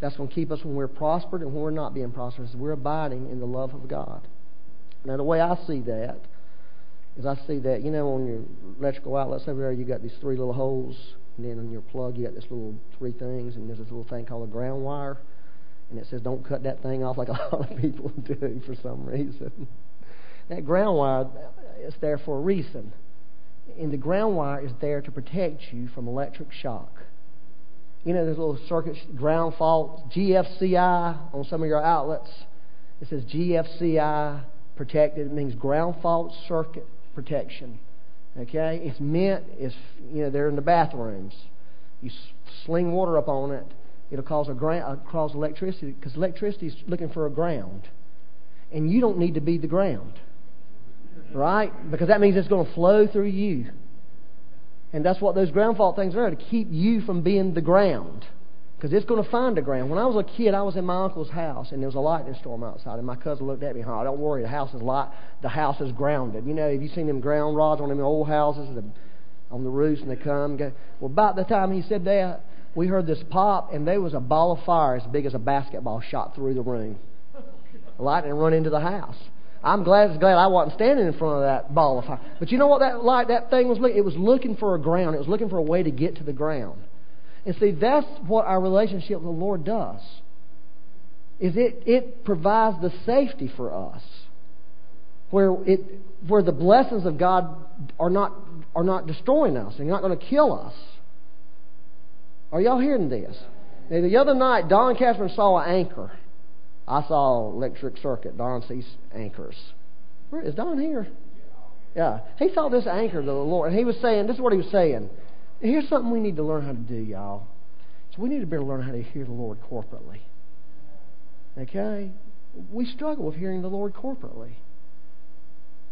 [SPEAKER 1] That's going to keep us when we're prospered and when we're not being prosperous. We're abiding in the love of God. Now, the way I see that is I see that, you know, on your electrical outlets over there, you got these three little holes, and then on your plug, you got this little three things, and there's this little thing called a ground wire, and it says don't cut that thing off like a lot of people do for some reason. that ground wire is there for a reason, and the ground wire is there to protect you from electric shock. You know, there's little circuit ground fault, GFCI on some of your outlets. It says GFCI protected. It means ground fault circuit protection. Okay? It's meant, it's, you know, they're in the bathrooms. You sling water up on it, it'll cause, a ground, uh, cause electricity, because electricity is looking for a ground. And you don't need to be the ground. Right? Because that means it's going to flow through you. And that's what those ground fault things are, to keep you from being the ground because it's going to find the ground. When I was a kid, I was in my uncle's house, and there was a lightning storm outside, and my cousin looked at me, "Oh, don't worry, the house is light. The house is grounded. You know, have you seen them ground rods on them old houses the, on the roofs, and they come? and Go. Well, about the time he said that, we heard this pop, and there was a ball of fire as big as a basketball shot through the room. lightning run into the house. I'm glad, glad I wasn't standing in front of that ball of fire. But you know what that light, that thing was looking? It was looking for a ground. It was looking for a way to get to the ground. And see, that's what our relationship with the Lord does. Is it, it provides the safety for us. Where it where the blessings of God are not are not destroying us and not going to kill us. Are y'all hearing this? Now, the other night, Don Catherine saw an anchor. I saw electric circuit. Don sees anchors. Where is Don here? Yeah. He saw this anchor to the Lord, and he was saying, this is what he was saying. Here's something we need to learn how to do, y'all. So we need to be able to learn how to hear the Lord corporately. Okay? We struggle with hearing the Lord corporately.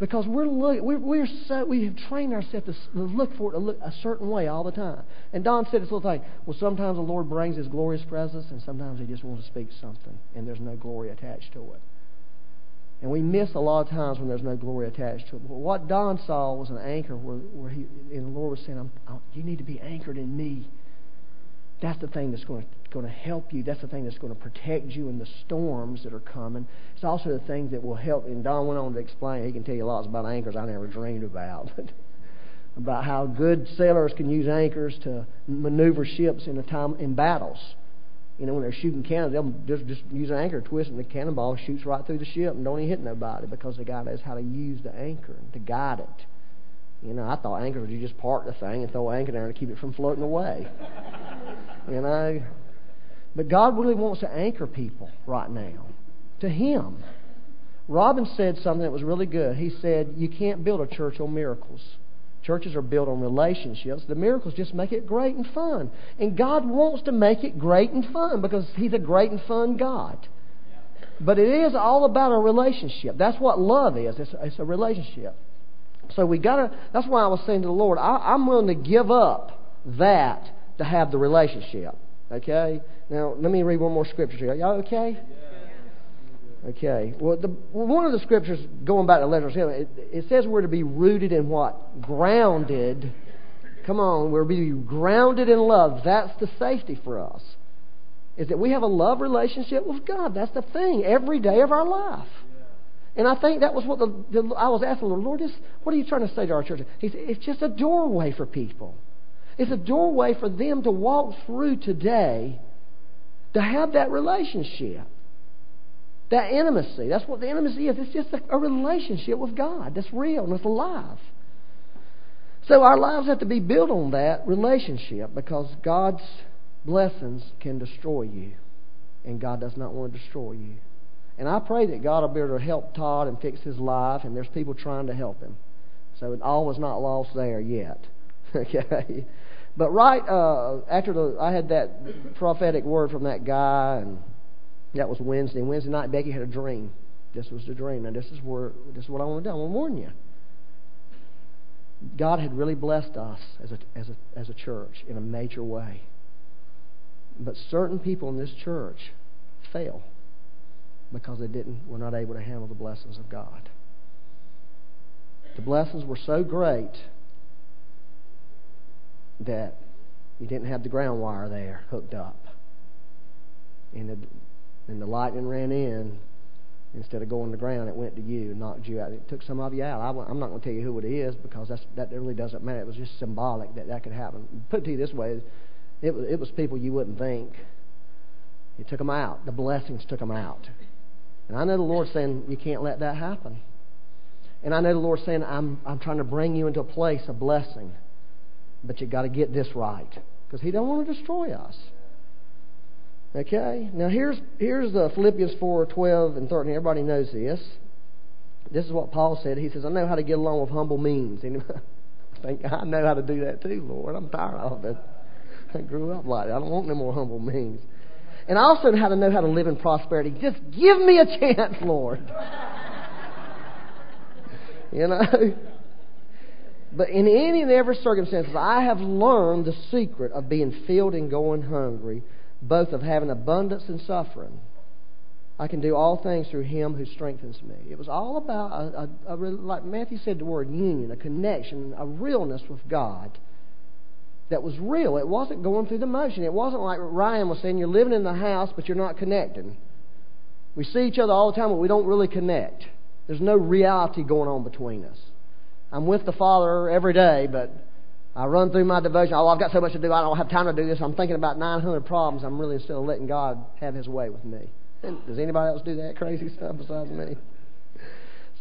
[SPEAKER 1] Because we're, look, we're, we're so, we have trained ourselves to look for it look a certain way all the time. And Don said this little thing. Well, sometimes the Lord brings His glorious presence, and sometimes He just wants to speak something, and there's no glory attached to it. And we miss a lot of times when there's no glory attached to it. But what Don saw was an anchor where, where he, and the Lord was saying, I'm, I'm, You need to be anchored in me. That's the thing that's going to, going to help you. That's the thing that's going to protect you in the storms that are coming. It's also the things that will help. And Don went on to explain, he can tell you lots about anchors I never dreamed about. about how good sailors can use anchors to maneuver ships in a time in battles. You know, when they're shooting cannons, they'll just, just use an anchor twist, and the cannonball shoots right through the ship and don't even hit nobody because the guy knows how to use the anchor to guide it. You know, I thought anchors you just park the thing and throw an anchor there to keep it from floating away. you know, but God really wants to anchor people right now to Him. Robin said something that was really good. He said, "You can't build a church on miracles. Churches are built on relationships. The miracles just make it great and fun. And God wants to make it great and fun because He's a great and fun God. But it is all about a relationship. That's what love is. It's, it's a relationship. So we gotta. That's why I was saying to the Lord, I, I'm willing to give up that to have the relationship. Okay. Now let me read one more scripture here. Y'all okay? Okay. Well, the, one of the scriptures, going back to letters, it, it says we're to be rooted in what? Grounded. Come on, we're to be grounded in love. That's the safety for us. Is that we have a love relationship with God. That's the thing every day of our life. And I think that was what the, the I was asking the Lord, this, what are you trying to say to our church? He said, it's just a doorway for people. It's a doorway for them to walk through today to have that relationship. That intimacy. That's what the intimacy is. It's just a, a relationship with God that's real and it's alive. So our lives have to be built on that relationship because God's blessings can destroy you. And God does not want to destroy you. And I pray that God will be able to help Todd and fix his life, and there's people trying to help him. So it all was not lost there yet. okay? But right uh, after the, I had that prophetic word from that guy, and that was Wednesday. Wednesday night, Becky had a dream. This was the dream. and this is where this is what I want to do. I want to warn you. God had really blessed us as a, as a, as a church in a major way. But certain people in this church fail because they didn't were not able to handle the blessings of God. The blessings were so great that you didn't have the ground wire there hooked up. And the, and the lightning ran in. Instead of going to the ground, it went to you and knocked you out. It took some of you out. I, am not going to tell you who it is because that's, that really doesn't matter. It was just symbolic that that could happen. Put it to you this way it was, it was people you wouldn't think. It took them out. The blessings took them out. And I know the Lord saying, You can't let that happen. And I know the Lord saying, I'm, I'm trying to bring you into a place of blessing. But you got to get this right. Because He don't want to destroy us. Okay? Now here's here's the Philippians four twelve and 13. Everybody knows this. This is what Paul said. He says, I know how to get along with humble means. Anybody think I know how to do that too, Lord. I'm tired of it. I grew up like that. I don't want no more humble means. And I also how to know how to live in prosperity. Just give me a chance, Lord. you know? But in any and every circumstances, I have learned the secret of being filled and going hungry, both of having abundance and suffering. I can do all things through Him who strengthens me. It was all about, a, a, a, like Matthew said, the word union, a connection, a realness with God that was real. It wasn't going through the motion. It wasn't like Ryan was saying, you're living in the house, but you're not connecting. We see each other all the time, but we don't really connect. There's no reality going on between us. I'm with the Father every day, but I run through my devotion. Oh, I've got so much to do. I don't have time to do this. I'm thinking about 900 problems. I'm really of letting God have His way with me. Does anybody else do that crazy stuff besides me?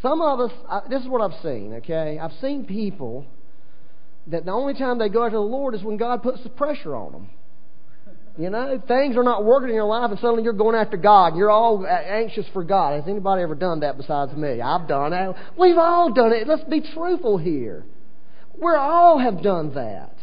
[SPEAKER 1] Some of us, I, this is what I've seen, okay? I've seen people that the only time they go after the Lord is when God puts the pressure on them. You know, things are not working in your life, and suddenly you're going after God. You're all anxious for God. Has anybody ever done that besides me? I've done it. We've all done it. Let's be truthful here. We all have done that.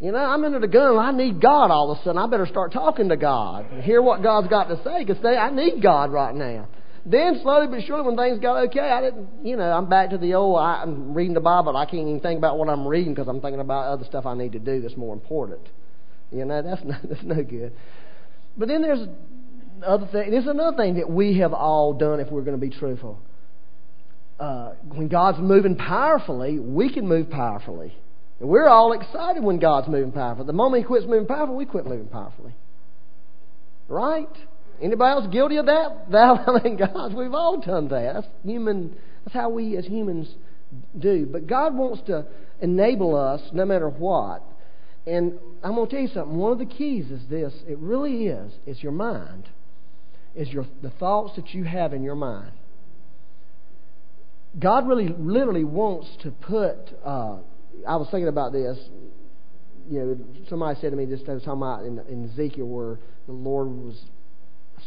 [SPEAKER 1] You know, I'm into the gun. I need God all of a sudden. I better start talking to God and hear what God's got to say because I need God right now. Then slowly but surely, when things got okay, I didn't, you know, I'm back to the old. I, I'm reading the Bible. I can't even think about what I'm reading because I'm thinking about other stuff I need to do that's more important. You know, that's no, that's no good. But then there's other thing. There's another thing that we have all done if we're going to be truthful. Uh, when God's moving powerfully, we can move powerfully. And we're all excited when God's moving powerfully. The moment He quits moving powerfully, we quit moving powerfully. Right? Anybody else guilty of that? That I mean, guys, we've all done that. That's human. That's how we as humans do. But God wants to enable us no matter what. And I'm going to tell you something. One of the keys is this. It really is. It's your mind. Is your the thoughts that you have in your mind. God really, literally wants to put. Uh, I was thinking about this. You know, somebody said to me this. Was talking about in, in Ezekiel where the Lord was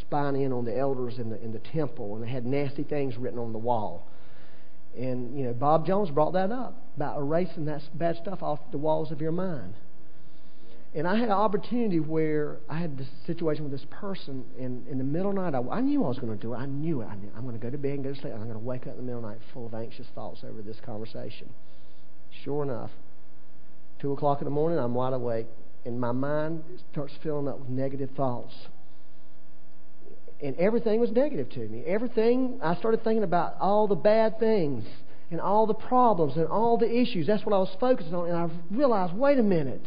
[SPEAKER 1] spying in on the elders in the, in the temple, and they had nasty things written on the wall. And, you know, Bob Jones brought that up about erasing that bad stuff off the walls of your mind. And I had an opportunity where I had this situation with this person, and in the middle of the night, I, I knew I was going to do it. I knew it. I knew, I'm going to go to bed and go to sleep, and I'm going to wake up in the middle of the night full of anxious thoughts over this conversation. Sure enough, 2 o'clock in the morning, I'm wide awake, and my mind starts filling up with negative thoughts. And everything was negative to me. Everything, I started thinking about all the bad things and all the problems and all the issues. That's what I was focusing on. And I realized, wait a minute.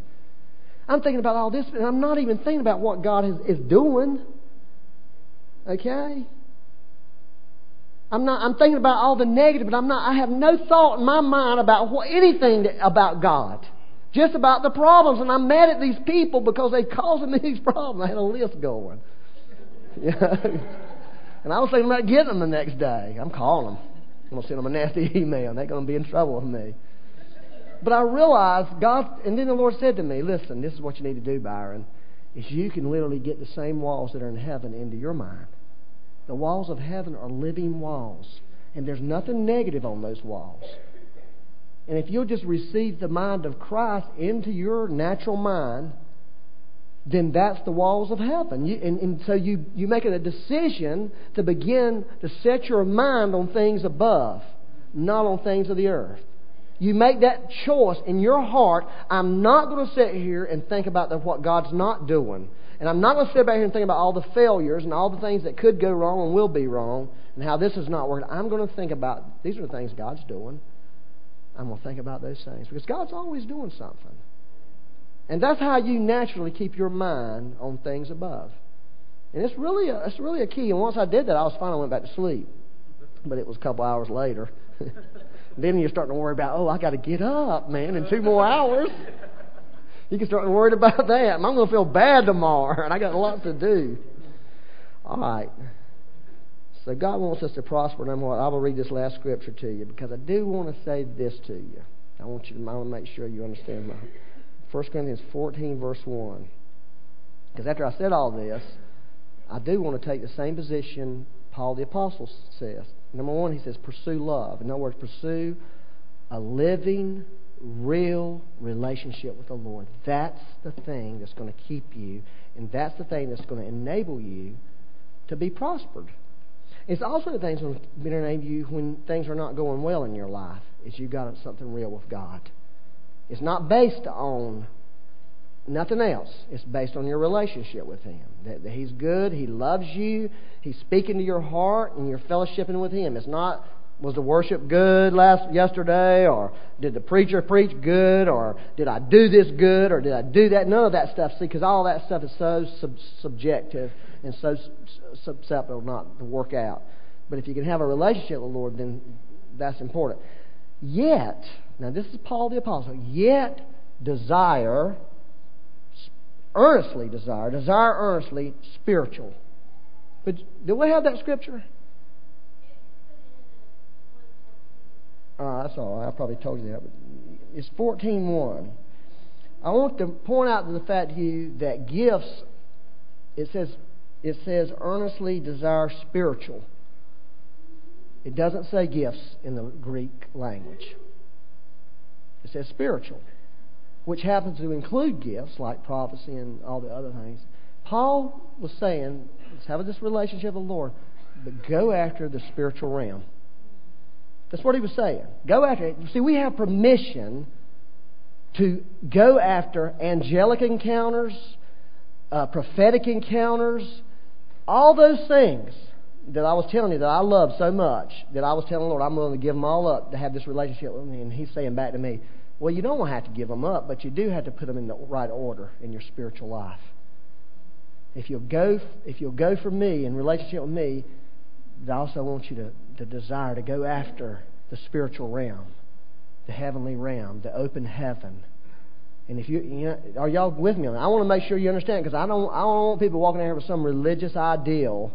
[SPEAKER 1] I'm thinking about all this, and I'm not even thinking about what God is, is doing. Okay? I'm not. I'm thinking about all the negative, but I'm not. I have no thought in my mind about what, anything that, about God. Just about the problems, and I'm mad at these people because they causing me these problems. I had a list going. and I was thinking about getting them the next day. I'm calling them. I'm to send them a nasty email. They're to be in trouble with me. But I realized God, and then the Lord said to me, listen, this is what you need to do, Byron, is you can literally get the same walls that are in heaven into your mind. The walls of heaven are living walls, and there's nothing negative on those walls. And if you'll just receive the mind of Christ into your natural mind, then that's the walls of heaven. You, and, and so you, you make it a decision to begin to set your mind on things above, not on things of the earth. You make that choice in your heart. I'm not going to sit here and think about the, what God's not doing. And I'm not going to sit back here and think about all the failures and all the things that could go wrong and will be wrong and how this is not working. I'm going to think about these are the things God's doing. I'm going to think about those things because God's always doing something. And that's how you naturally keep your mind on things above. And it's really a, it's really a key. And once I did that, I was. I went back to sleep. But it was a couple hours later. then you're starting to worry about, oh, I got to get up, man, in two more hours. You can start worrying about that. I'm going to feel bad tomorrow, and I got a lot to do. All right. So God wants us to prosper. I'm going I will read this last scripture to you because I do want to say this to you. I want you to to make sure you understand my 1 Corinthians 14 verse 1. Because after I said all this, I do want to take the same position Paul the apostle says. Number one, he says pursue love. In other words, pursue a living, real relationship with the Lord. That's the thing that's going to keep you, and that's the thing that's going to enable you to be prospered. It's also the things to enable you when things are not going well in your life. Is you've got something real with God. It's not based on nothing else. It's based on your relationship with Him. That, that He's good, He loves you, He's speaking to your heart, and you're fellowshipping with Him. It's not was the worship good last yesterday, or did the preacher preach good, or did I do this good, or did I do that? None of that stuff. See, because all that stuff is so sub- subjective and so susceptible not to work out. But if you can have a relationship with the Lord, then that's important. Yet, now this is Paul the Apostle, yet desire, earnestly desire, desire earnestly spiritual. But do we have that scripture? Uh, that's all. I probably told you that. But it's 14.1. I want to point out the fact to you that gifts, it says, it says earnestly desire spiritual. It doesn't say gifts in the Greek language. It says spiritual, which happens to include gifts like prophecy and all the other things. Paul was saying, let's have this relationship with the Lord, but go after the spiritual realm. That's what he was saying. Go after it. See, we have permission to go after angelic encounters, uh, prophetic encounters, all those things that I was telling you that I love so much that I was telling the Lord I'm willing to give them all up to have this relationship with me. And He's saying back to me, well, you don't have to give them up, but you do have to put them in the right order in your spiritual life. If you'll go, if you'll go for me in relationship with me, I also want you to, to desire to go after the spiritual realm, the heavenly realm, the open heaven. And if you, you know, are y'all with me? I want to make sure you understand because I don't, I don't want people walking in here with some religious ideal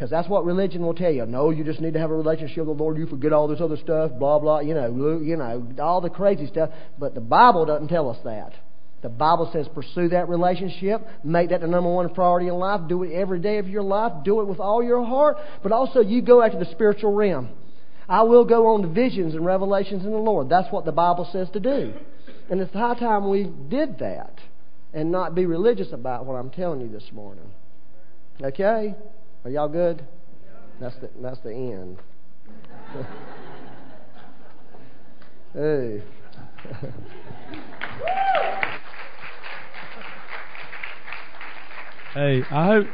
[SPEAKER 1] because that's what religion will tell you. No, you just need to have a relationship with the Lord. You forget all this other stuff, blah blah. You know, you know, all the crazy stuff. But the Bible doesn't tell us that. The Bible says pursue that relationship, make that the number one priority in life, do it every day of your life, do it with all your heart, but also you go after the spiritual realm. I will go on to visions and revelations in the Lord. That's what the Bible says to do. And it's high time we did that and not be religious about what I'm telling you this morning. Okay? Are y'all good? That's the, that's the end. hey.
[SPEAKER 3] hey, I hope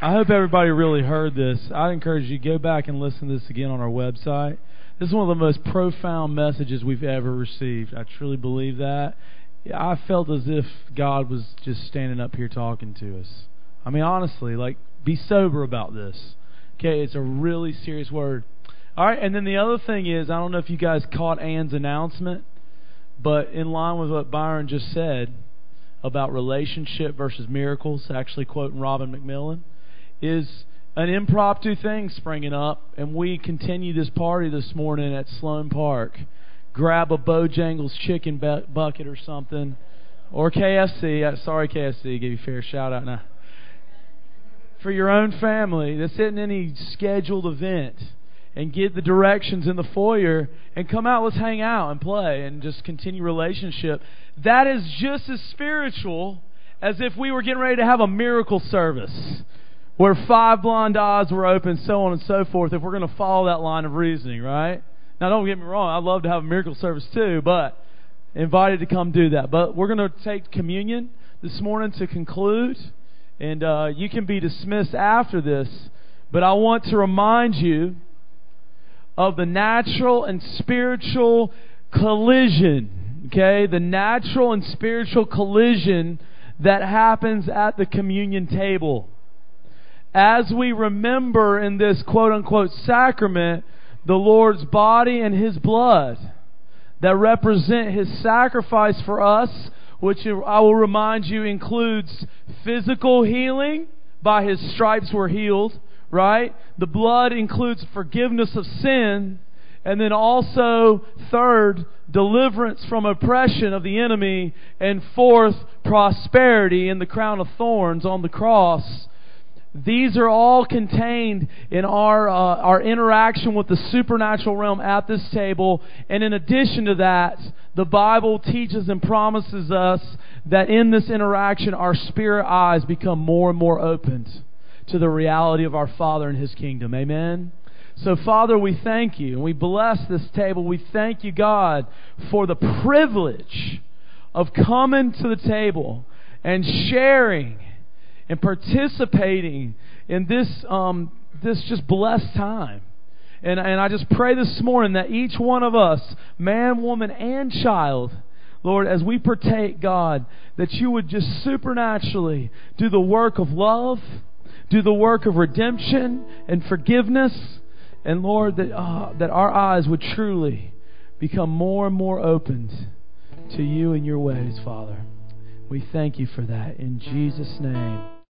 [SPEAKER 3] I hope everybody really heard this. I encourage you to go back and listen to this again on our website. This is one of the most profound messages we've ever received. I truly believe that. I felt as if God was just standing up here talking to us. I mean, honestly, like, be sober about this. Okay, it's a really serious word. All right, and then the other thing is, I don't know if you guys caught Ann's announcement, but in line with what Byron just said about relationship versus miracles, actually quoting Robin McMillan, is an impromptu thing springing up, and we continue this party this morning at Sloan Park. Grab a Bojangles chicken bucket or something, or KFC. Uh, sorry, KFC, give you a fair shout out now. For your own family, this isn't any scheduled event and get the directions in the foyer and come out. Let's hang out and play and just continue relationship. That is just as spiritual as if we were getting ready to have a miracle service where five blind eyes were open, so on and so forth, if we're going to follow that line of reasoning, right? Now, don't get me wrong, I'd love to have a miracle service too, but invited to come do that. But we're going to take communion this morning to conclude, and uh, you can be dismissed after this. But I want to remind you of the natural and spiritual collision, okay? The natural and spiritual collision that happens at the communion table as we remember in this quote unquote sacrament the Lord's body and His blood that represent His sacrifice for us, which I will remind you includes physical healing. By His stripes we're healed, right? The blood includes forgiveness of sin. And then also, third, deliverance from oppression of the enemy. And fourth, prosperity in the crown of thorns on the cross these are all contained in our, uh, our interaction with the supernatural realm at this table. And in addition to that, the Bible teaches and promises us that in this interaction, our spirit eyes become more and more opened to the reality of our Father and His kingdom. Amen? So, Father, we thank you and we bless this table. We thank you, God, for the privilege of coming to the table and sharing and participating in this, um, this just blessed time. And, and I just pray this morning that each one of us, man, woman, and child, Lord, as we partake, God, that you would just supernaturally do the work of love, do the work of redemption and forgiveness, and Lord, that, uh, that our eyes would truly become more and more opened to you and your ways, Father. We thank you for that in Jesus' name.